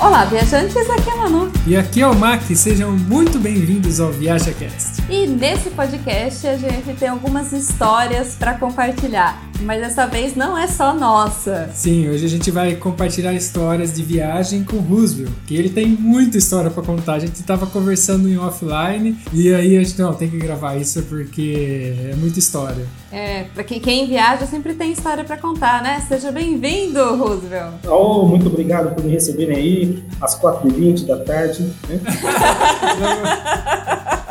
Olá, viajantes, aqui é a Manu. E aqui é o Mac, sejam muito bem-vindos ao ViajaCast. E nesse podcast a gente tem algumas histórias para compartilhar, mas dessa vez não é só nossa. Sim, hoje a gente vai compartilhar histórias de viagem com o Roosevelt, que ele tem muita história para contar. A gente estava conversando em offline e aí a gente, não, tem que gravar isso porque é muita história. É, pra quem, quem viaja sempre tem história para contar, né? Seja bem-vindo, Roosevelt. Oh, muito obrigado por me receberem aí às 4h20 da tarde. Né?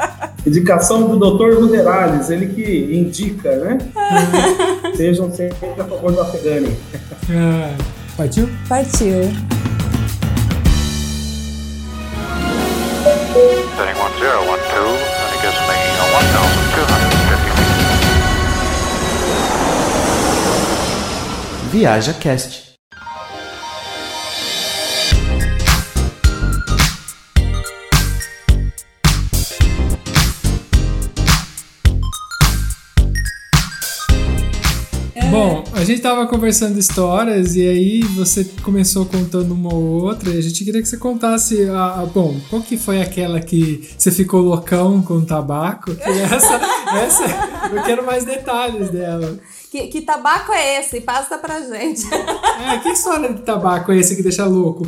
Indicação do Dr. Ruderales, ele que indica, né? Sejam sempre a favor do Afegani. Ah, partiu? Partiu. Setting 1012, and it gives me 1,250 feet. Viaja Cast. Gente tava conversando histórias e aí você começou contando uma ou outra e a gente queria que você contasse a, a- bom, qual que foi aquela que você ficou loucão com tabaco? Essa, essa, eu quero mais detalhes dela. Que, que tabaco é esse? Passa pra gente. É, que história de tabaco é esse que deixa louco?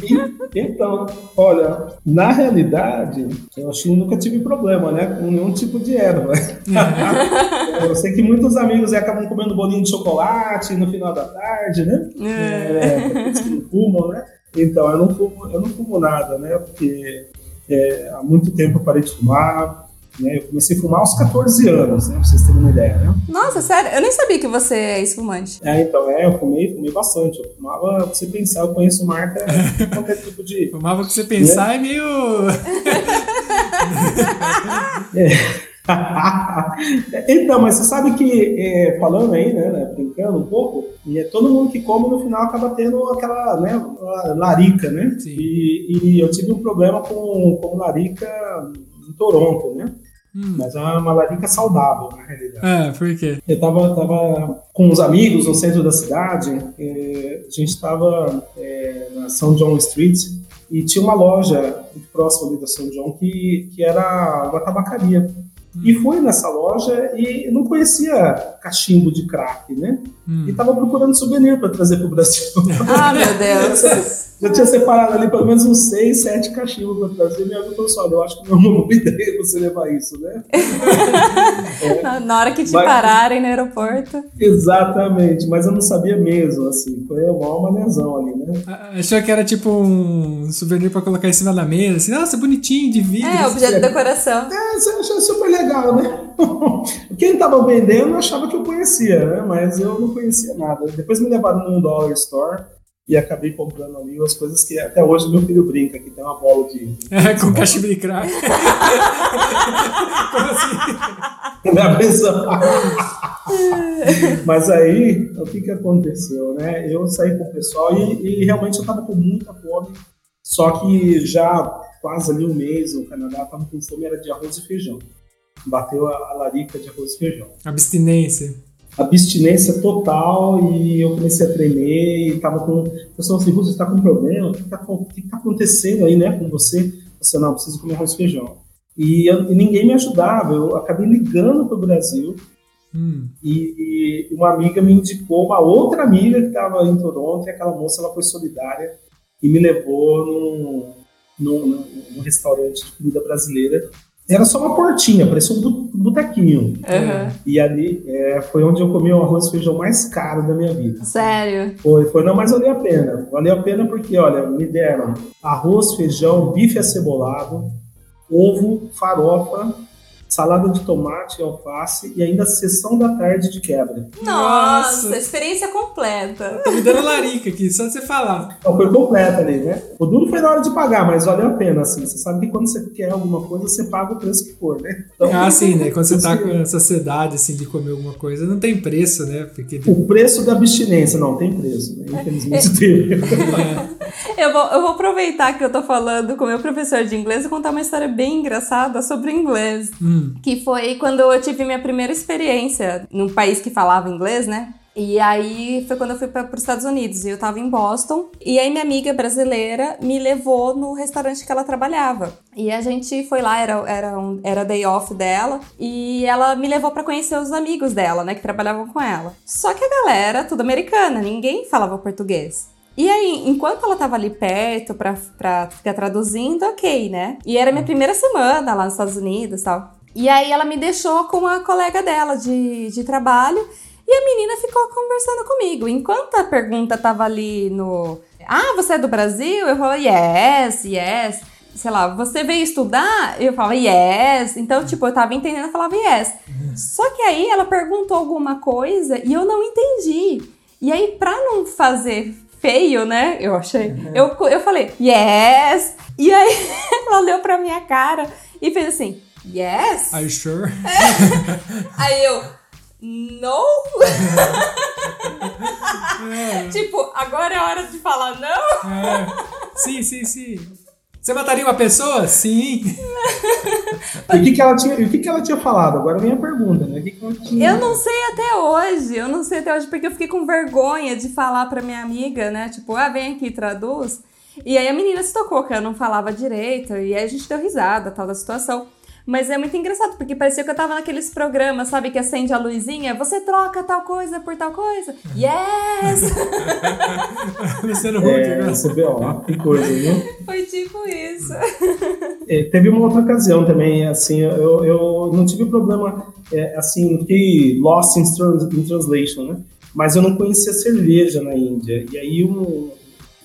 Então, olha, na realidade, eu acho que nunca tive problema, né? Com nenhum tipo de erva. eu sei que muitos amigos acabam comendo bolinho de chocolate no final da tarde, né? É, aqueles que não fumam, né? Então, eu não fumo, eu não fumo nada, né? Porque é, há muito tempo eu parei de fumar. Né? Eu comecei a fumar aos 14 anos, né? Pra vocês terem uma ideia, né? Nossa, sério? Eu nem sabia que você é esfumante. É, então, é, eu fumei, fumei bastante. Eu fumava, pra você pensar, eu conheço marca, qualquer tipo de. Fumava que você pensar é meio. então, mas você sabe que, é, falando aí, né, né, brincando um pouco, e é todo mundo que come no final acaba tendo aquela, né, larica, né? Sim. E, e eu tive um problema com, com larica em Toronto, né? Hum. Mas é uma larica saudável, na realidade. Ah, por quê? Eu tava, tava com uns amigos no centro da cidade, a gente estava na São John Street e tinha uma loja próxima ali da São John que, que era uma tabacaria. E fui nessa loja e não conhecia cachimbo de crack, né? Hum. E tava procurando souvenir para trazer para o Brasil. Ah, meu Deus. Já tinha separado ali pelo menos uns seis, sete cachimbos para trazer. Minha amiga falou assim: olha, eu acho que não é uma boa ideia você levar isso, né? Na hora que te Vai- pararem no aeroporto. Exatamente, mas eu não sabia mesmo, assim. Foi uma manezão ali, né? Ah, Achou que era tipo um souvenir pra colocar em cima da mesa, assim, nossa, bonitinho, de vidro. É, objeto de decoração. É, isso eu achei super legal, né? Quem tava vendendo achava que eu conhecia, né? Mas eu não conhecia nada. Depois me levaram num dollar store e acabei comprando ali as coisas que até hoje meu filho brinca, que tem uma bola de. É, com cachimbo de crack. Como assim? Mas aí, o que que aconteceu, né? Eu saí com o pessoal e, e realmente eu tava com muita fome. Só que já quase ali um mês no Canadá, tava com fome, era de arroz e feijão. Bateu a, a larica de arroz e feijão. Abstinência. abstinência total e eu comecei a tremer e tava com. O pessoal assim, você está com problema? O que está tá acontecendo aí, né, com você? Você não, preciso comer arroz e feijão. E, eu- e ninguém me ajudava. Eu acabei ligando para o Brasil Hum. e, e uma amiga me indicou uma outra amiga que estava em Toronto e aquela moça ela foi solidária e me levou num, num- num restaurante de comida brasileira. Era só uma portinha, parecia um botequinho. Aham. E ali é, foi onde eu comi o arroz e feijão mais caro da minha vida. Sério. Foi, foi, não, mas valeu a pena. Valeu a pena porque, olha, me deram arroz, feijão, bife acebolado, ovo, farofa, salada de tomate e alface e ainda sessão da tarde de quebra. Nossa, Nossa. experiência completa. Tá me dando larica aqui, só de você falar. Então foi completa ali, né? O duro foi na hora de pagar, mas valeu a pena, assim. Você sabe que quando você quer alguma coisa, você paga o preço que for, né? Então, Ah, sim, né? Quando você tá com essa sede, assim, de comer alguma coisa, não tem preço, né? Porque... O preço da abstinência, não, tem preço, né? Infelizmente teve. Eu vou, eu vou aproveitar que eu tô falando com o meu professor de inglês e contar uma história bem engraçada sobre inglês. Hum. Que foi quando eu tive minha primeira experiência num país que falava inglês, né? E aí foi quando eu fui para os Estados Unidos e eu tava em Boston. E aí minha amiga brasileira me levou no restaurante que ela trabalhava. E a gente foi lá, era, era, um, era day off dela. E ela me levou para conhecer os amigos dela, né, que trabalhavam com ela. Só que a galera, tudo americana, ninguém falava português. E aí, enquanto ela tava ali perto pra, pra ficar traduzindo, ok, né? E era minha primeira semana lá nos Estados Unidos e tal. E aí ela me deixou com uma colega dela de, de trabalho e a menina ficou conversando comigo. Enquanto a pergunta tava ali no. Ah, você é do Brasil? Eu falava, yes, yes. Sei lá, você veio estudar? Eu falava, yes. Então, tipo, eu tava entendendo, eu falava, yes. Só que aí ela perguntou alguma coisa e eu não entendi. E aí, pra não fazer feio, né? Eu achei. Eu, eu falei, yes! E aí ela olhou pra minha cara e fez assim, yes? Are you sure? Aí eu, no? tipo, agora é a hora de falar não? É. Sim, sim, sim. Você mataria uma pessoa? Sim. O que, que ela tinha, o que, que ela tinha falado? Agora a minha pergunta, né? Que, tinha... Eu não sei até hoje, eu não sei até hoje, porque eu fiquei com vergonha de falar pra minha amiga, né? Tipo, ah, vem aqui, traduz. E aí a menina se tocou que eu não falava direito, e aí a gente deu risada, tal da situação. Mas é muito engraçado, porque parecia que eu tava naqueles programas, sabe, que acende a luzinha, você troca tal coisa por tal coisa. Yes! Luciano Huck, É, né? você vê, ó, que coisa, viu? Foi tipo isso. É, teve uma outra ocasião também, assim, eu, eu não tive problema, é, assim, não fiquei lost in, trans- in translation, né? Mas eu não conhecia cerveja na Índia. E aí, um,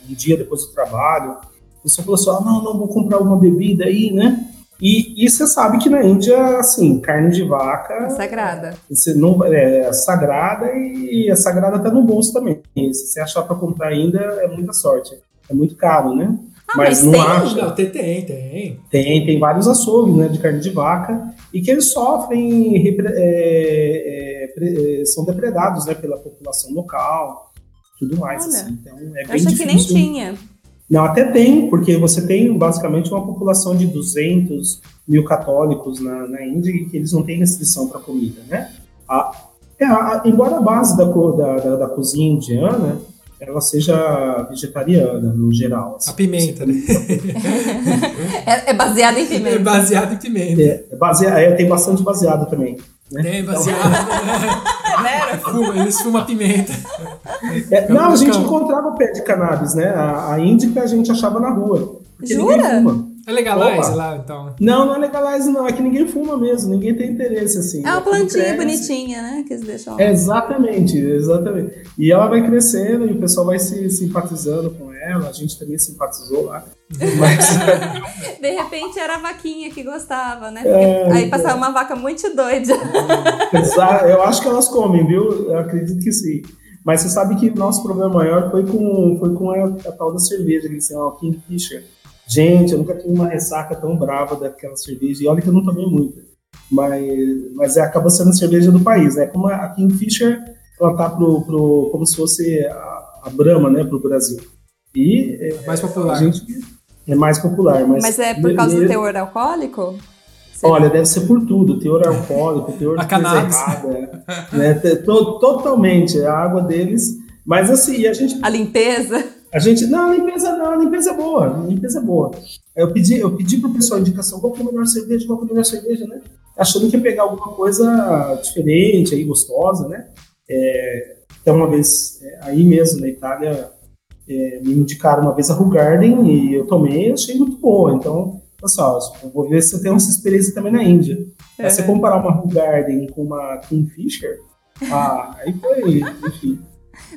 um dia depois do trabalho, o pessoal falou assim: ah, não, não, vou comprar uma bebida aí, né? E, e você sabe que na Índia, assim, carne de vaca Sagrada. você não, é sagrada e é sagrada até no bolso também. Se você achar para comprar ainda, é muita sorte. É muito caro, né? Ah, mas não tem? acha. Não, tem, tem, tem. Tem, tem vários açougues né, de carne de vaca e que eles sofrem, repre- é, é, é, são depredados né, pela população local, tudo mais. Olha, assim. Então, é Eu bem achei que nem tinha. Não, até tem, porque você tem basicamente uma população de 200 mil católicos na, na Índia e que eles não têm restrição para comida, né? A, é, a- embora a base da, da, da, da cozinha indiana ela seja vegetariana no geral. assim. A pimenta, né? É, é baseado em É pimenta. baseado em pimenta. É, é é, tem bastante baseado também. Né? Tem baseado. Né? Fuma, eles fumam pimenta. É, não, a gente Campo. encontrava pé de cannabis, né? A, a índica a gente achava na rua. Jura? É legalize Opa. lá, então. Não, não é legalize, não. É que ninguém fuma mesmo. Ninguém tem interesse, assim. É uma plantinha cresce. bonitinha, né? Que eles deixam. É, exatamente, exatamente. E ela vai crescendo e o pessoal vai se simpatizando com ela. A gente também simpatizou lá. Mas, De repente era a vaquinha que gostava, né? É, Aí passava uma vaca muito doida. exa- eu acho que elas comem, viu? Eu acredito que sim. Mas você sabe que o nosso problema maior foi com, foi com a, a tal da cerveja, que eles chamam Kingfisher. Gente, eu nunca tive uma ressaca tão brava daquela cerveja. E olha que eu não tomei muita. Mas, mas é, acaba sendo a cerveja do país, né? Como a Kingfisher, ela tá pro, pro, como se fosse a, a Brahma, né, pro Brasil. E é, Mais popular. é mais popular. Mas, Mas é por causa do teor alcoólico? Você- Olha, deve ser por tudo, teor alcoólico, teor A de coisa errada, né? Te- to- totalmente, é a água deles. Mas assim, a gente, A limpeza? a gente, não, a limpeza não, a limpeza é boa, a limpeza é boa. Eu pedi, eu pedi pro pessoal a indicação, qual que é a melhor cerveja, qual que é a melhor cerveja, né? Achando que ia pegar alguma coisa diferente aí, gostosa, né? É, até uma vez, é, aí mesmo na Itália, é, me indicaram uma vez a Ru Garden e eu tomei e achei muito boa. Então, pessoal, eu vou ver se você tem essa experiência também na Índia. Mas você comparar uma Ru Garden com uma Kingfisher, ah, aí foi, enfim.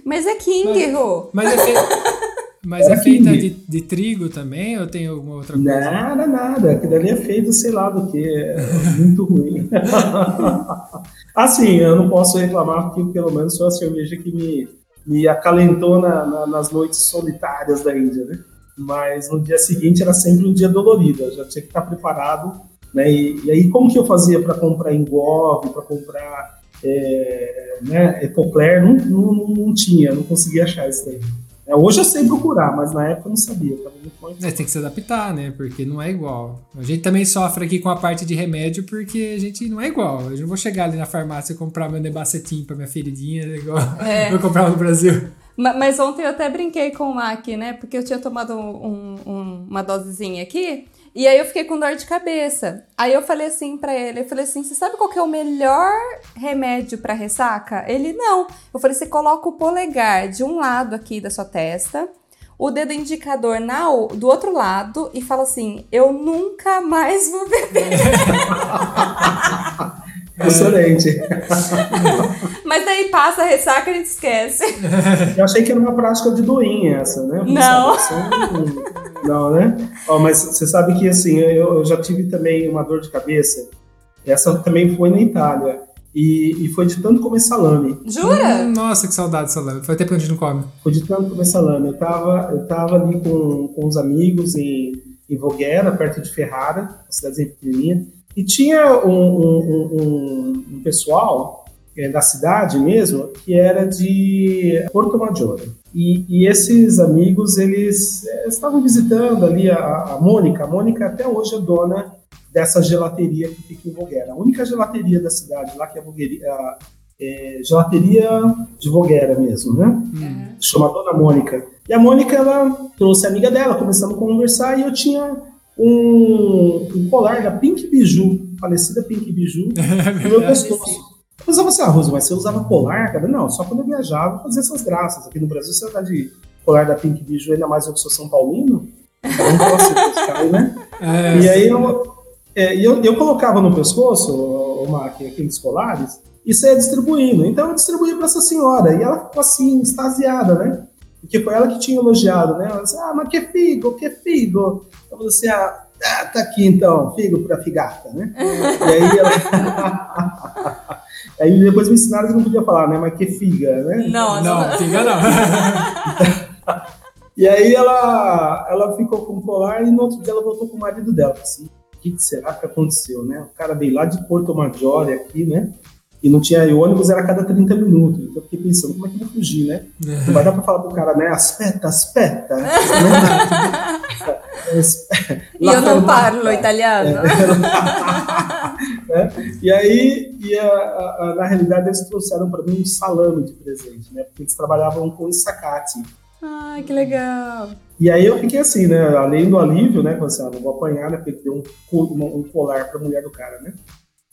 Mas é King, Rô. Mas é, feita, mas É é feita king. de, de trigo também ou tem alguma outra coisa? Nada, nada. Aquilo ali é feito, sei lá do que. É muito ruim. assim, eu não posso reclamar, porque pelo menos foi a cerveja que me, me acalentou na- na- nas noites solitárias da Índia, né? Mas no dia seguinte era sempre um dia dolorido, eu já tinha que estar preparado. Né? E, e aí, como que eu fazia para comprar engove, para comprar é, né, Epocler? Não, não, não, tinha, não conseguia achar isso aí. É, hoje eu sei procurar, mas na época eu não sabia. Eu tava muito É, tem que se adaptar, né? Porque não é igual. A gente também sofre aqui com a parte de remédio porque a gente não é igual. Eu não vou chegar ali na farmácia e comprar meu nebacetim pra minha feridinha, igual É. eu comprava no Brasil. Ma- Mas ontem eu até brinquei com o Mac, né? Porque eu tinha tomado um- um- uma dosezinha aqui. E aí eu fiquei com dor de cabeça. Aí eu falei assim pra ele, eu falei assim, você sabe qual que é o melhor remédio pra ressaca? Ele, não. Eu falei, você coloca o polegar de um lado aqui da sua testa, o dedo indicador na, do outro lado e fala assim, eu nunca mais vou beber. Excelente. Mas daí passa a ressaca e a gente esquece. Eu achei que era uma prática de doinha essa, né? Não. Não, né? Ó, mas você sabe que assim, eu, eu já tive também uma dor de cabeça. Essa também foi na Itália. E, e foi de tanto comer salame. Jura? Hum, nossa, que saudade de salame. Faz tempo que a gente não come. Foi de tanto comer salame. Eu tava, eu tava ali com, com os amigos em, em Voghera, perto de Ferrara, uma cidadezinha pequenininha. E tinha um, um- um- um- pessoal é, da cidade mesmo que era de Porto Maggiore. E, e esses amigos, eles é, estavam visitando ali a, a Mônica. A Mônica até hoje é dona dessa gelateria que fica em Voghera. A única gelateria da cidade lá, que é a, Vogueria- a é, gelateria de Voghera mesmo, né? Chama Dona Mônica. E a Mônica, ela trouxe a amiga dela, começamos a conversar e eu tinha um, um colar da Pink Biju, falecida Pink Biju, no meu pescoço. Eu usava assim, ah, Rosa, mas você usava colar, cara? Não, só quando eu viajava fazia essas graças. Aqui no Brasil, você tá de colar da Pink Biju, ainda mais eu que sou São Paulino. Cada um fala assim, "Pô, esse cara aí, né? É, E aí eu, é, eu, eu colocava no pescoço, o, Mac, aqueles colares, e saía distribuindo. Então eu distribuí para essa senhora, e ela ficou assim, extasiada, né? Porque foi ela que tinha elogiado, né? Ela disse, ah, mas que figo, que figo. Eu falei assim, ah, ah, tá aqui então, figo para figata, né? e aí ela... aí depois me ensinaram que não podia falar, né? Mas que figa, né? Não, não, fica não. E aí ela, ela ficou com o colar e no outro dia ela voltou com o marido dela. Assim, o que, que será que aconteceu, né? O cara veio lá de Porto Maggiore aqui, né? E não tinha, e o ônibus era a cada 30 minutos. Então eu fiquei pensando, como é que eu vou fugir, né? Não vai dar pra falar pro cara, né? Aspetta, aspetta. né? E eu não parlo italiano. né? E aí, e a- a- a- na realidade, eles trouxeram para mim um salame de presente, né? Porque eles trabalhavam com sacate. Ai, que legal. E aí eu fiquei assim, né? Além do alívio, né? Falei assim, ah, não vou apanhar, né? Porque deu um, co- um colar pra mulher do cara, né?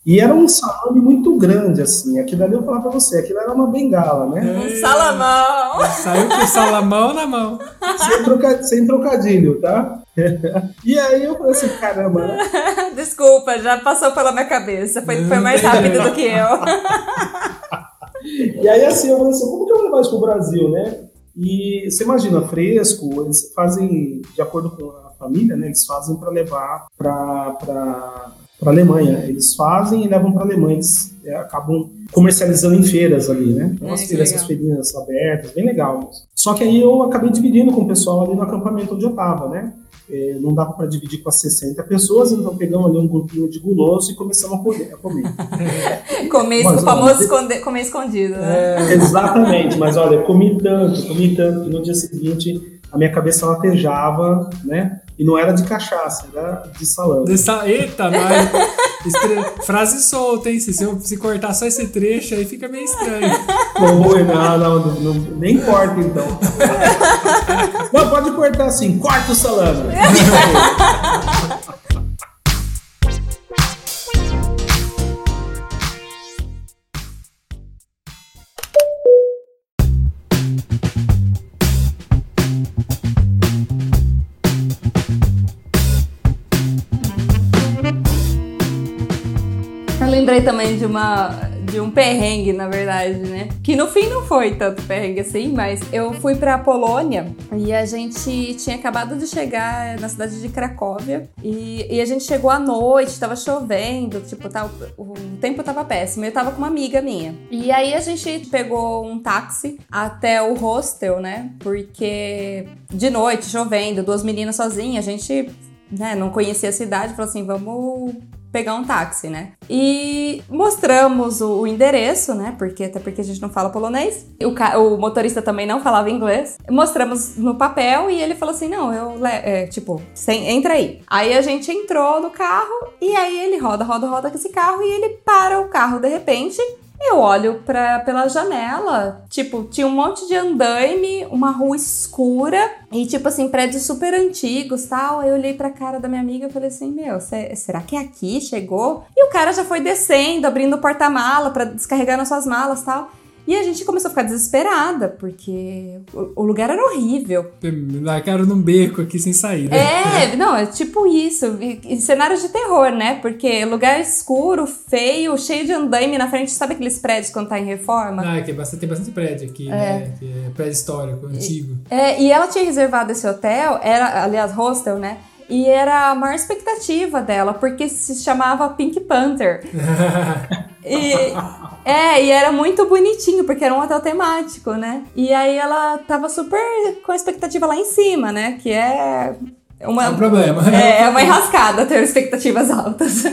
E era um salame muito grande, assim. Aquilo ali eu vou falar pra você, aquilo era uma bengala, né? Um salamão. Saiu com o salamão na mão. Sem, troca- sem trocadilho, tá? e aí eu falei assim, caramba, né? Desculpa, já passou pela minha cabeça. Foi, foi mais rápido do que eu. E aí assim, eu falei assim, como que eu vou levar isso pro Brasil, né? E você imagina, fresco, eles fazem, de acordo com a família, né? Eles fazem para levar para para Alemanha. Eles fazem e levam para Alemanha. Eles é, acabam comercializando em feiras ali, né? Então, É, as feiras, essas feirinhas abertas, bem legal. mesmo. Só que aí eu acabei dividindo com o pessoal ali no acampamento onde eu tava, né? É, não dava para dividir com as 60 pessoas, então pegamos ali um grupinho de guloso e começamos a comer. A comer. Comer, Mas, o famoso esconde- comer escondido, né? Exatamente, mas olha, eu comi tanto, comi tanto, que no dia seguinte a minha cabeça latejava, né? E não era de cachaça, era de salame. Dessa... Eita, mas... estre- Frase solta, hein? Se, eu se cortar só esse trecho aí fica meio estranho. Não, não, não, não- nem corta então. Não, pode cortar assim, corta o salame. lembrei também de uma de um perrengue, na verdade, né? Que no fim não foi tanto perrengue assim, mas eu fui pra Polônia e a gente tinha acabado de chegar na cidade de Cracóvia e, e a gente chegou à noite, tava chovendo, tipo, tá, o, o tempo tava péssimo. Eu tava com uma amiga minha. E aí a gente pegou um táxi até o hostel, né? Porque de noite, chovendo, duas meninas sozinhas, a gente né, não conhecia a cidade, falou assim, vamos pegar um táxi, né? E mostramos o, o endereço, né? Porque até porque a gente não fala polonês. O, o motorista também não falava inglês. Mostramos no papel e ele falou assim: não, eu. É, tipo, sem, entra aí. Aí a gente entrou no carro e aí ele roda, roda, roda com esse carro e ele para o carro de repente. Eu olho pra, pela janela, tipo, tinha um monte de andaime, uma rua escura e, tipo assim, prédios super antigos tal. Aí eu olhei pra cara da minha amiga e falei assim: Meu, cê- será que é aqui? Chegou? E o cara já foi descendo, abrindo o porta-mala pra descarregar nas suas malas tal. E a gente começou a ficar desesperada, porque o, o lugar era horrível. Na cara num beco aqui sem saída. É, não, é tipo isso. Cenário de terror, né? Porque lugar escuro, feio, cheio de andaime na frente. Sabe aqueles prédios quando tá em reforma? Ah, que é bastante, tem bastante prédio aqui, né? Que é prédio histórico, antigo. É, e ela tinha reservado esse hotel, era, aliás, hostel, né? E era a maior expectativa dela, porque se chamava Pink Panther. E, é, e era muito bonitinho, porque era um hotel temático, né? E aí ela tava super com a expectativa lá em cima, né? Que é uma, É um problema. É, é uma enrascada ter expectativas altas.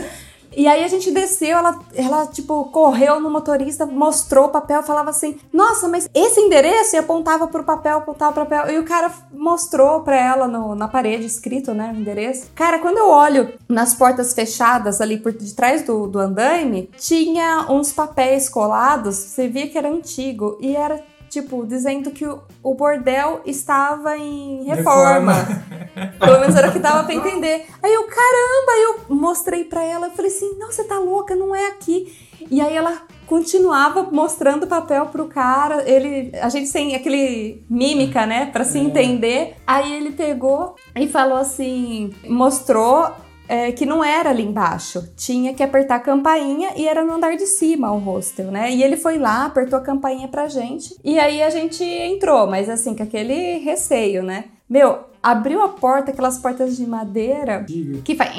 E aí a gente desceu, ela, ela, tipo, correu no motorista, mostrou o papel, falava assim, nossa, mas esse endereço? E apontava pro papel, apontava pro papel. E o cara mostrou pra ela no- na parede, escrito, né, o endereço. Cara, quando eu olho nas portas fechadas ali por detrás do, do andaime, tinha uns papéis colados, você via que era antigo, e era... Tipo, dizendo que o, bordel estava em reforma. Pelo menos era o que dava pra entender. Aí eu, caramba, eu mostrei pra ela, eu falei assim, não, você tá louca, não é aqui. E aí ela continuava mostrando o papel pro cara, ele, a gente sem aquele mímica, né, pra se entender. Aí ele pegou e falou assim, mostrou é, que não era ali embaixo. Tinha que apertar a campainha e era no andar de cima o hostel, né? E ele foi lá, apertou a campainha pra gente. E aí a gente entrou, mas assim, com aquele receio, né? Meu, abriu a porta, aquelas portas de madeira Diga. que faz.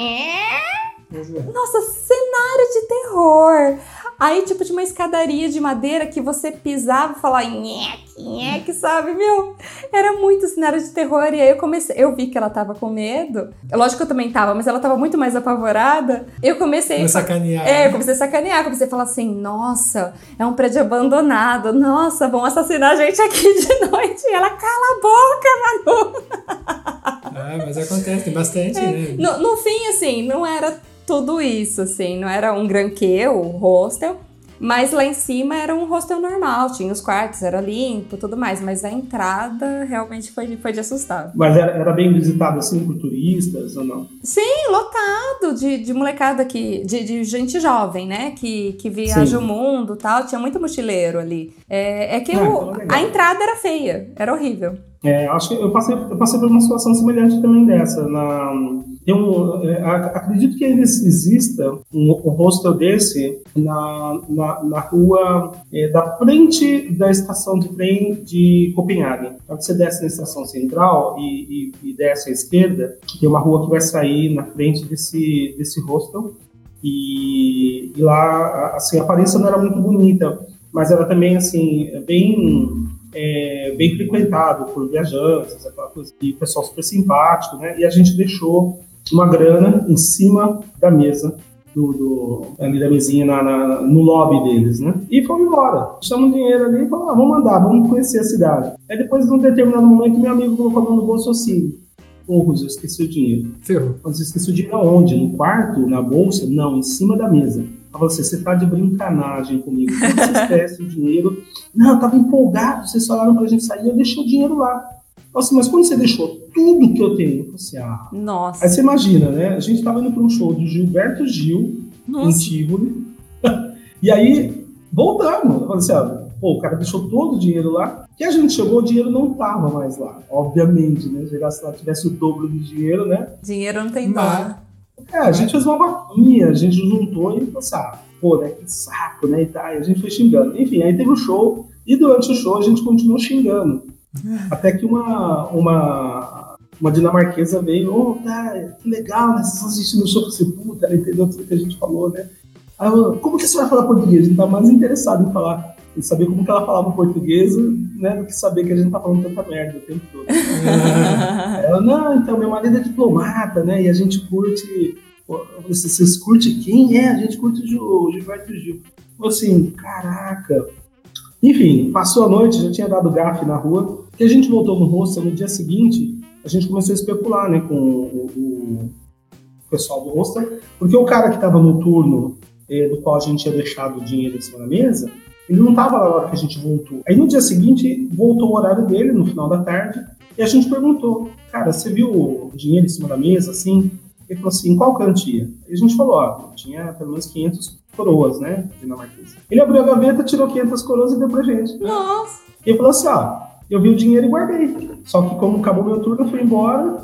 Nossa, cenário de terror! Aí, tipo, de uma escadaria de madeira que você pisava e falava nheque, nheque, sabe? Meu, era muito cenário de terror. E aí eu comecei, eu vi que ela tava com medo. Lógico que eu também tava, mas ela tava muito mais apavorada. Eu comecei. Vou sacanear. É, eu comecei a sacanear, comecei a falar assim, nossa, é um prédio abandonado, nossa, vão assassinar a gente aqui de noite. E ela, cala a boca, Manu! Ah, mas acontece, tem bastante, né? No, no fim, assim, não era tudo isso, assim, não era um gran que o hostel, mas lá em cima era um hostel normal, tinha os quartos, era limpo, tudo mais, mas a entrada realmente foi, foi de assustar. Mas era, era bem visitado assim por turistas ou não? Sim, lotado de, de molecada que, de, de gente jovem, né, que, que viaja Sim. o mundo tal, tinha muito mochileiro ali. É, é que Ah, o- então é a entrada era feia, era horrível. É, acho que eu passei, eu passei por uma situação semelhante também dessa. Na, tem um, é, acredito que ainda exista um, um hostel desse na, na, na rua é, da frente da estação de trem de Copenhague. Quando você desce na estação central e, e, e desce à esquerda, tem uma rua que vai sair na frente desse, desse hostel. E, e lá, assim, a aparência não era muito bonita, mas era também, assim, bem é, bem frequentado por viajantes, aquela coisa, e pessoal super simpático, né? E a gente deixou uma grana em cima da mesa, do, do ali da mesinha na, na- no lobby deles, né? E fomos embora. Deixamos o dinheiro ali e falamos, ah, vamos mandar, vamos conhecer a cidade. Aí depois, num determinado momento, meu amigo colocou a mão no bolso assim, porra, eu esqueci o dinheiro. Ferrou. Mas você esqueceu o dinheiro aonde? No quarto? Na bolsa? Não, em cima da mesa. Ela falou assim, você tá de brincanagem comigo. Como você esquece o dinheiro? Não, eu tava empolgado, vocês falaram pra gente sair, eu deixei o dinheiro lá. Assim, mas quando você deixou tudo que eu tenho? Eu falei assim, ah... Nossa. Aí você imagina, né? A gente tava indo pra um show do Gilberto Gil, em Nossa. Tivoli. e aí, voltamos. Eu falei assim, ó, pô, o cara deixou todo o dinheiro lá. Que a gente chegou, o dinheiro não tava mais lá. Obviamente, né? Chegasse lá, tivesse o dobro do dinheiro, né? Dinheiro não tem. Mas- É, a gente fez uma vaquinha, a gente juntou e falou assim, ah, pô, né, que saco, né, e tal, e a gente foi xingando. Enfim, aí teve o show, e durante o show a gente continuou xingando. Até que uma, uma, uma dinamarquesa veio, ô, cara, que legal, né, vocês estão assistindo o show, assim, puta, ela entendeu tudo que a gente falou, né. Aí eu, como que você vai falar português? A gente tá mais interessado em falar, em saber como que ela falava português, né, do que saber que a gente tá falando tanta merda o tempo todo. Ela, não, então, meu marido é diplomata, né? E a gente curte Vocês, curtem quem? É, a gente curte o Gilberto Gil. Assim, caraca. Enfim, passou a noite, já tinha dado gafe na rua. E a gente voltou no rosto, no dia seguinte, a gente começou a especular, né, com o, o pessoal do hostel, porque o cara que estava no turno eh, do qual a gente tinha deixado o dinheiro em cima da mesa, ele não estava lá na hora que a gente voltou. Aí no dia seguinte, voltou o horário dele, no final da tarde, e a gente perguntou, cara, você viu o dinheiro em cima da mesa, assim? Ele falou assim, em qual quantia? E a gente falou, ó, tinha pelo menos 500 coroas, né, dinamarquesa. Ele abriu a gaveta, tirou 500 coroas e deu pra gente. Nossa! E ele falou assim, ó, eu vi o dinheiro e guardei. Só que como acabou meu turno, eu fui embora.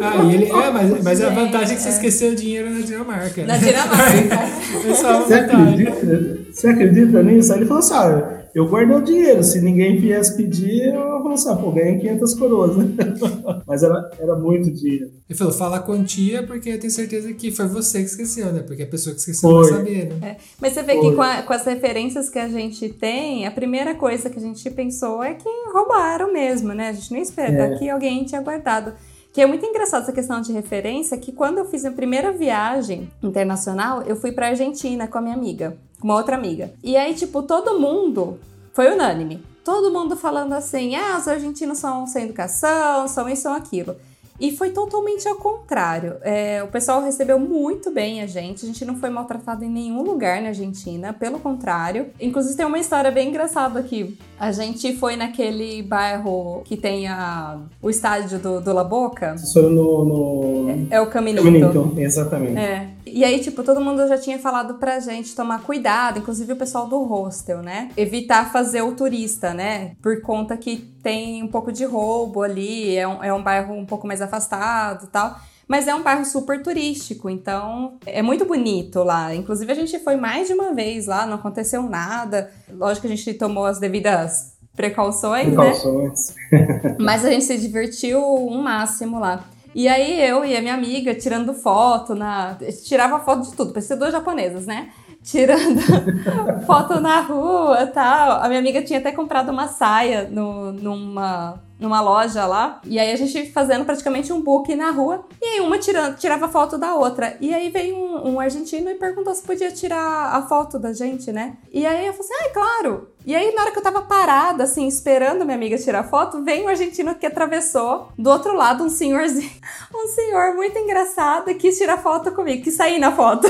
Ah, e ele. É, mas, mas a vantagem é que você esqueceu o dinheiro na Dinamarca. Na Dinamarca. É só Você vantagem. acredita, você acredita nisso? Aí ele falou assim, ah, eu guardei o dinheiro, se ninguém viesse pedir, eu falei assim, ah, pô, ganhei 500 coroas, né? Mas era, era muito dinheiro. Ele falou, fala a quantia, porque eu tenho certeza que foi você que esqueceu, né? Porque a pessoa que esqueceu Foi. vai saber, né? É, Mas você vê que Foi. com, a- com as referências que a gente tem, a primeira coisa que a gente pensou é que roubaram mesmo, né? A gente não espera É. que alguém tinha guardado. Que é muito engraçado essa questão de referência, que quando eu fiz a primeira viagem internacional, eu fui pra Argentina com a minha amiga, com uma outra amiga. E aí, tipo, todo mundo foi unânime. Todo mundo falando assim, ah, os argentinos são sem educação, são isso, são aquilo. E foi totalmente ao contrário. É, o pessoal recebeu muito bem a gente. A gente não foi maltratado em nenhum lugar na Argentina, pelo contrário. Inclusive, tem uma história bem engraçada aqui. A gente foi naquele bairro que tem a, o estádio do, do La Boca. No, no... É o Caminito. Caminito, exatamente. É. E aí, tipo, todo mundo já tinha falado pra gente tomar cuidado, inclusive o pessoal do hostel, né? Evitar fazer o turista, né? Por conta que tem um pouco de roubo ali, é um, é um bairro um pouco mais afastado e tal. Mas é um bairro super turístico, então é muito bonito lá. Inclusive, a gente foi mais de uma vez lá, não aconteceu nada. Lógico que a gente tomou as devidas precauções, né? Precauções. Mas a gente se divertiu um máximo lá. E aí eu e a minha amiga tirando foto na. Tirava foto de tudo, parecia duas japonesas, né? Tirando foto na rua tal. A minha amiga tinha até comprado uma saia no, numa, numa loja lá. E aí a gente fazendo praticamente um book na rua. E aí uma tirando, tirava foto da outra. E aí veio um, um argentino e perguntou se podia tirar a foto da gente, né? E aí eu falei assim, ah, claro. E aí, na hora que eu tava parada, assim, esperando minha amiga tirar foto, vem um argentino que atravessou do outro lado um senhorzinho, um senhor muito engraçado e quis tirar foto comigo, quis sair na foto.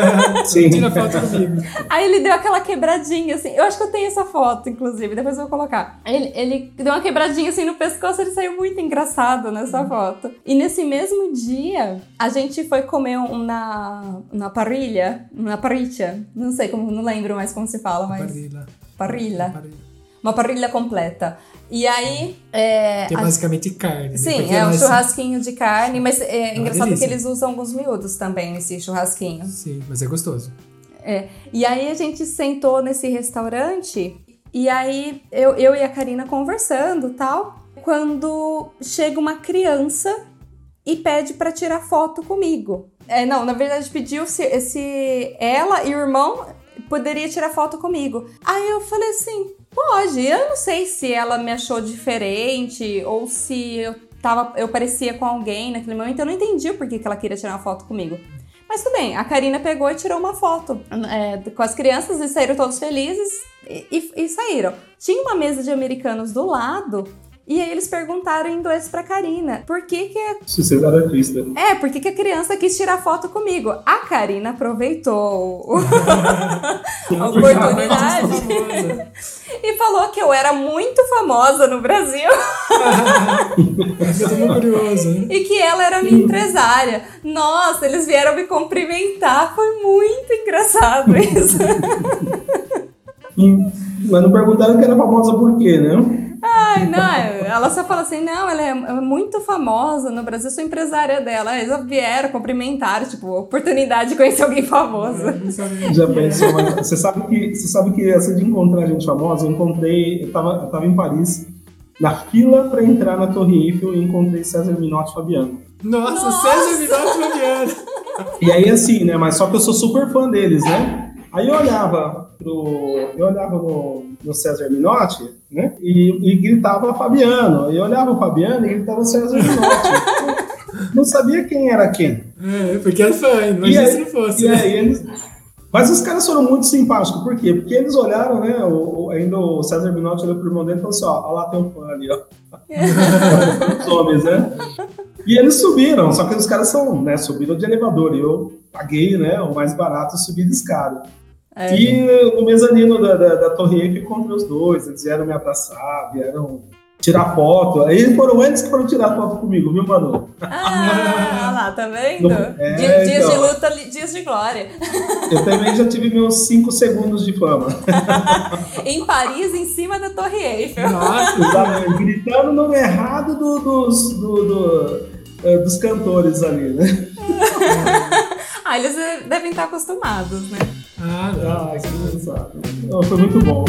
Sim. Tira foto comigo. Aí ele deu aquela quebradinha, assim. Eu acho que eu tenho essa foto, inclusive, depois eu vou colocar. Ele, ele deu uma quebradinha assim no pescoço, ele saiu muito engraçado nessa foto. E nesse mesmo dia, a gente foi comer um na, na parrilha, na parrilha, não sei como, não lembro mais como se fala, mas. Parrilha. Parrilha. Parrilha. Uma parrilha completa. E aí. É, Que é a- basicamente carne. né? Sim, é um churrasquinho de carne, mas é uma engraçado que eles usam alguns miúdos também nesse churrasquinho. Sim, mas é gostoso. É. E aí a gente sentou nesse restaurante e aí eu, eu e a Karina conversando tal. Quando chega uma criança e pede pra tirar foto comigo. É, não, na verdade pediu se, se ela e o irmão poderia tirar foto comigo. Aí eu falei assim, pode. Eu não sei se ela me achou diferente ou se eu tava, eu parecia com alguém naquele momento. Eu não entendi o porquê que ela queria tirar uma foto comigo. Mas tudo bem, a Karina pegou e tirou uma foto é, com as crianças e saíram todos felizes e, e- e saíram. Tinha uma mesa de americanos do lado e aí eles perguntaram em inglês pra Karina por que que a Sociedade artista. é, por que que a criança quis tirar foto comigo? A Karina aproveitou a oportunidade e falou que eu era muito famosa no Brasil Eu tô muito curioso, né? e que ela era minha empresária. Nossa, eles vieram me cumprimentar, foi muito engraçado isso. Mas não perguntaram que era famosa por quê, né? Ai, não, ela só fala assim, não, ela é muito famosa no Brasil, eu sou empresária dela. Eles vieram, cumprimentaram, tipo, oportunidade de conhecer alguém famoso. Sabia. Já pensou, mas você sabe que você sabe que essa de encontrar gente famosa, eu encontrei, eu tava, eu tava em Paris, na fila para entrar na Torre Eiffel e encontrei César Minotti e Fabiano. Nossa, Nossa! César Minotti Fabiano. E aí assim, né, mas só que eu sou super fã deles, né? Aí eu olhava pro eu olhava no, no César Minotti, né? E, e gritava Fabiano. Eu olhava o Fabiano e gritava César Minotti. não sabia quem era quem. É, porque é fã, imagina se não fosse. E aí eles, mas os caras foram muito simpáticos, por quê? Porque eles olharam, né? O, o, ainda o César Minotti olhou pro irmão dele e falou assim: ó, ó lá tem um fã ali, ó. os homens, né? E eles subiram, só que os caras são, né? Subiram de elevador. E eu paguei, né? O mais barato, subi de escada. É, e no mezanino da, da, da Torre Eiffel encontrei os dois, eles vieram me abraçar, vieram tirar foto. Aí foram eles que foram tirar foto comigo, viu, Manu? Ah, lá, tá vendo? É, dias, então, de luta, dias de glória. Eu também já tive meus 5 segundos de fama. em Paris, em cima da Torre Eiffel. Nossa, gritando o nome errado do, dos, do, do, eh, dos cantores ali, né? Ah, eles devem estar acostumados, né? Ah, ah que engraçado. Foi muito bom.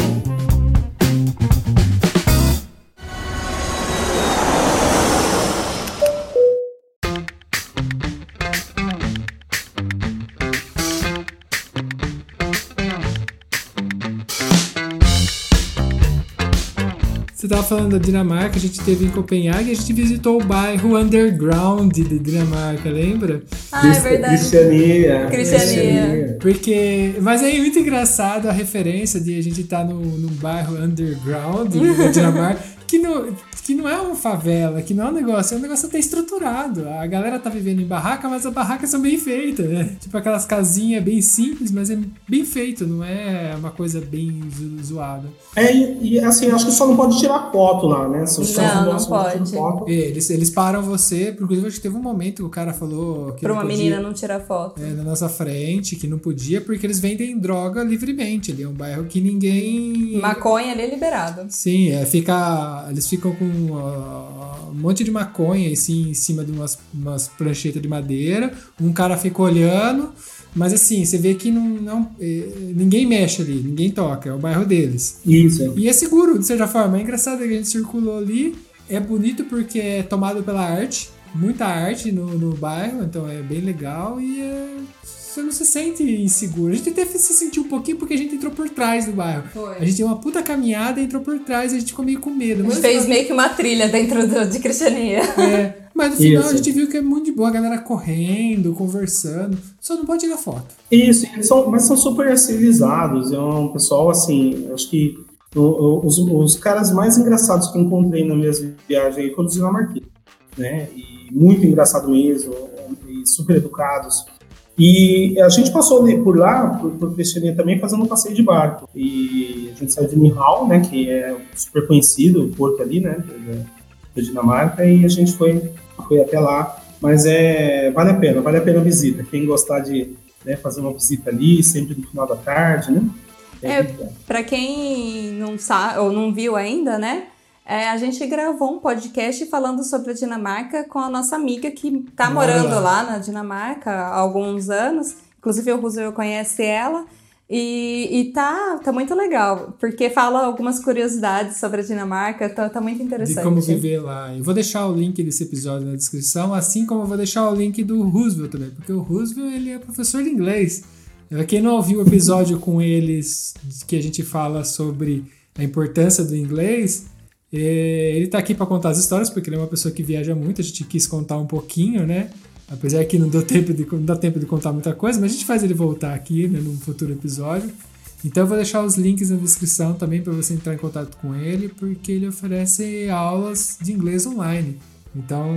Estava falando da Dinamarca, a gente teve em Copenhague, a gente visitou o bairro underground de Dinamarca, lembra? Ah, é verdade. Cristiania. Cristiania. Porque, mas é muito engraçado a referência de a gente estar tá no, no bairro underground da Dinamarca, que não, que não é uma favela, que não é um negócio, é um negócio até estruturado. A galera tá vivendo em barraca, mas as barracas são bem feitas, né? Tipo aquelas casinhas bem simples, mas é bem feito, não é uma coisa bem zoada. É, e, e assim, acho que só não pode tirar foto lá, né? Se não, não, não pode. Foto. É, eles, eles param você, inclusive acho que teve um momento que o cara falou que pra uma podia, menina não tirar foto. É, na nossa frente, que não podia, porque eles vendem droga livremente. Ali é um bairro que ninguém. Maconha ali é liberado. Sim, é, fica. Eles ficam com uh, um monte de maconha assim, em cima de umas, umas pranchetas de madeira. Um cara fica olhando. Mas assim, você vê que não, não, eh, ninguém mexe ali, ninguém toca, é o bairro deles. Isso. E é seguro, de certa forma. É engraçado que a gente circulou ali. É bonito porque é tomado pela arte, muita arte no, no bairro, então é bem legal e é você não se sente inseguro. A gente até se sentiu um pouquinho porque a gente entrou por trás do bairro. Foi. A gente deu uma puta caminhada, entrou por trás e a gente ficou meio com medo. A gente fez meio que uma trilha dentro do, de Cristiania. É. Mas no final Isso. a gente viu que é muito de boa, a galera correndo, conversando. Só não pode tirar foto. Isso, eles são, mas são super civilizados. É um pessoal assim, acho que os, os caras mais engraçados que encontrei na minha viagem aí foram os dinamarqueses, né? E muito engraçado mesmo, e super educados. E a gente passou por lá, por, por também, fazendo um passeio de barco. E a gente saiu de Nihal, né, que é super conhecido, o porto ali, né, da, Dinamarca, e a gente foi, foi até lá. Mas é, vale a pena, vale a pena a visita. Quem gostar de né, fazer uma visita ali, sempre no final da tarde, né? É, para quem não sabe ou não viu ainda, né? É, a gente gravou um podcast falando sobre a Dinamarca com a nossa amiga que está morando lá na Dinamarca há alguns anos. Inclusive o Roosevelt conhece ela. E, e tá, tá muito legal, porque fala algumas curiosidades sobre a Dinamarca, tá, tá muito interessante. De como viver lá. Eu vou deixar o link desse episódio na descrição, assim como eu vou deixar o link do Roosevelt também, porque o Roosevelt ele é professor de inglês. Quem não ouviu o episódio com eles, que a gente fala sobre a importância do inglês, é, ele está aqui para contar as histórias, porque ele é uma pessoa que viaja muito, a gente quis contar um pouquinho, né? Apesar que não deu tempo de, não dá tempo de contar muita coisa, mas a gente faz ele voltar aqui né, num futuro episódio. Então eu vou deixar os links na descrição também para você entrar em contato com ele, porque ele oferece aulas de inglês online. Então,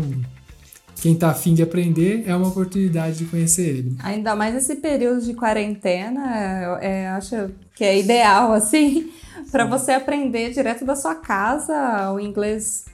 quem está afim de aprender é uma oportunidade de conhecer ele. Ainda mais nesse período de quarentena, é, acho que é ideal, assim, para você aprender direto da sua casa o inglês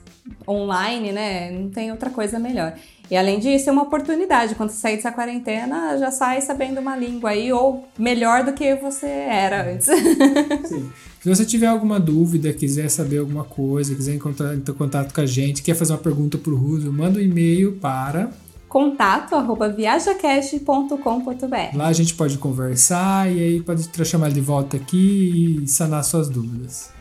online, né? Não tem outra coisa melhor. E além disso, é uma oportunidade. Quando você sair dessa quarentena, já sai sabendo uma língua aí, ou melhor do que você era antes. Sim. Se você tiver alguma dúvida, quiser saber alguma coisa, quiser encontrar em contato com a gente, quer fazer uma pergunta para o Russo, manda um e-mail para contato arroba viajacast.com.br. Lá a gente pode conversar e aí pode chamar ele de volta aqui e sanar suas dúvidas.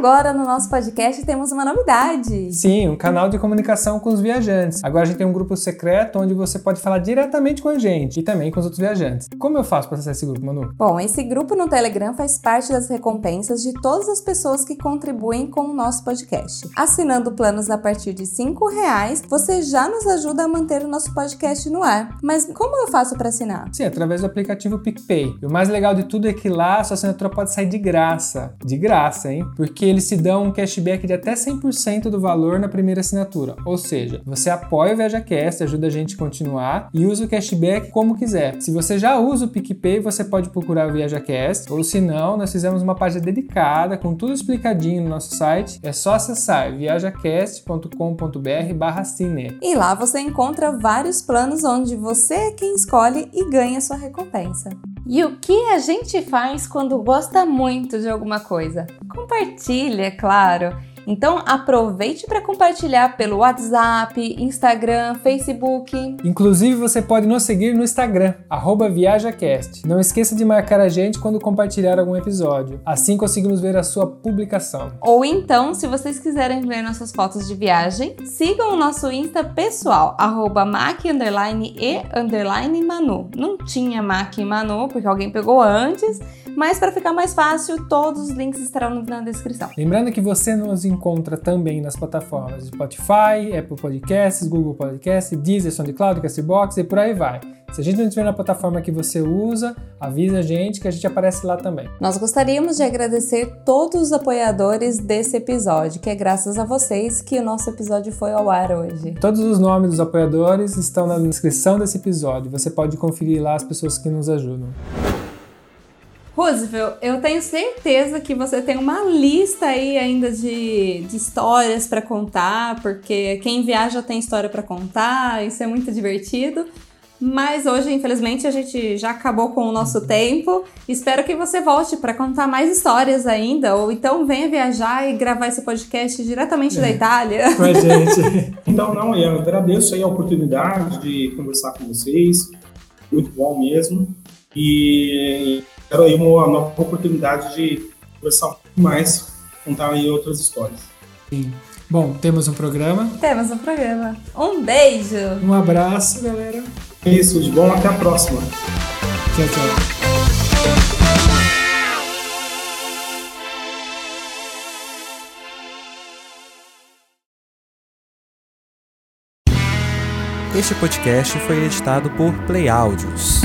Agora no nosso podcast temos uma novidade. Sim, um canal de comunicação com os viajantes. Agora a gente tem um grupo secreto onde você pode falar diretamente com a gente e também com os outros viajantes. Como eu faço para acessar esse grupo, Manu? Bom, esse grupo no Telegram faz parte das recompensas de todas as pessoas que contribuem com o nosso podcast. Assinando planos a partir de R$ reais, você já nos ajuda a manter o nosso podcast no ar. Mas como eu faço para assinar? Sim, através do aplicativo PicPay. E o mais legal de tudo é que lá a sua assinatura pode sair de graça. De graça, hein? Porque eles te dão um cashback de até 100% do valor na primeira assinatura. Ou seja, você apoia o ViajaCast, ajuda a gente a continuar e usa o cashback como quiser. Se você já usa o PicPay, você pode procurar o ViajaCast, ou se não, nós fizemos uma página dedicada com tudo explicadinho no nosso site. É só acessar viajacast.com.br barra cine. E lá você encontra vários planos onde você é quem escolhe e ganha sua recompensa. E o que a gente faz quando gosta muito de alguma coisa? Compartilha, é claro. Então aproveite para compartilhar pelo WhatsApp, Instagram, Facebook. Inclusive você pode nos seguir no Instagram, ViajaCast. Não esqueça de marcar a gente quando compartilhar algum episódio. Assim conseguimos ver a sua publicação. Ou então, se vocês quiserem ver nossas fotos de viagem, sigam o nosso Insta pessoal, mac e Manu. Não tinha Mac e Manu, porque alguém pegou antes, mas para ficar mais fácil, todos os links estarão na descrição. Lembrando que você nos encontra também nas plataformas Spotify, Apple Podcasts, Google Podcasts, Deezer, SoundCloud, Castbox e por aí vai. Se a gente não estiver na plataforma que você usa, avisa a gente que a gente aparece lá também. Nós gostaríamos de agradecer todos os apoiadores desse episódio, que é graças a vocês que o nosso episódio foi ao ar hoje. Todos os nomes dos apoiadores estão na descrição desse episódio. Você pode conferir lá as pessoas que nos ajudam. Roosevelt, eu tenho certeza que você tem uma lista aí ainda de, de histórias para contar, porque quem viaja tem história para contar, isso é muito divertido. Mas hoje, infelizmente, a gente já acabou com o nosso tempo. Espero que você volte para contar mais histórias ainda, ou então venha viajar e gravar esse podcast diretamente é, da Itália. Com a gente. então, não, eu agradeço aí a oportunidade de conversar com vocês. Muito bom mesmo. E quero aí uma nova oportunidade de conversar um pouco mais, contar aí outras histórias. Sim. Bom, temos um programa. Temos um programa. Um beijo. Um abraço, galera. É isso, de bom, até a próxima. Tchau, tchau. Este podcast foi editado por Play Áudios.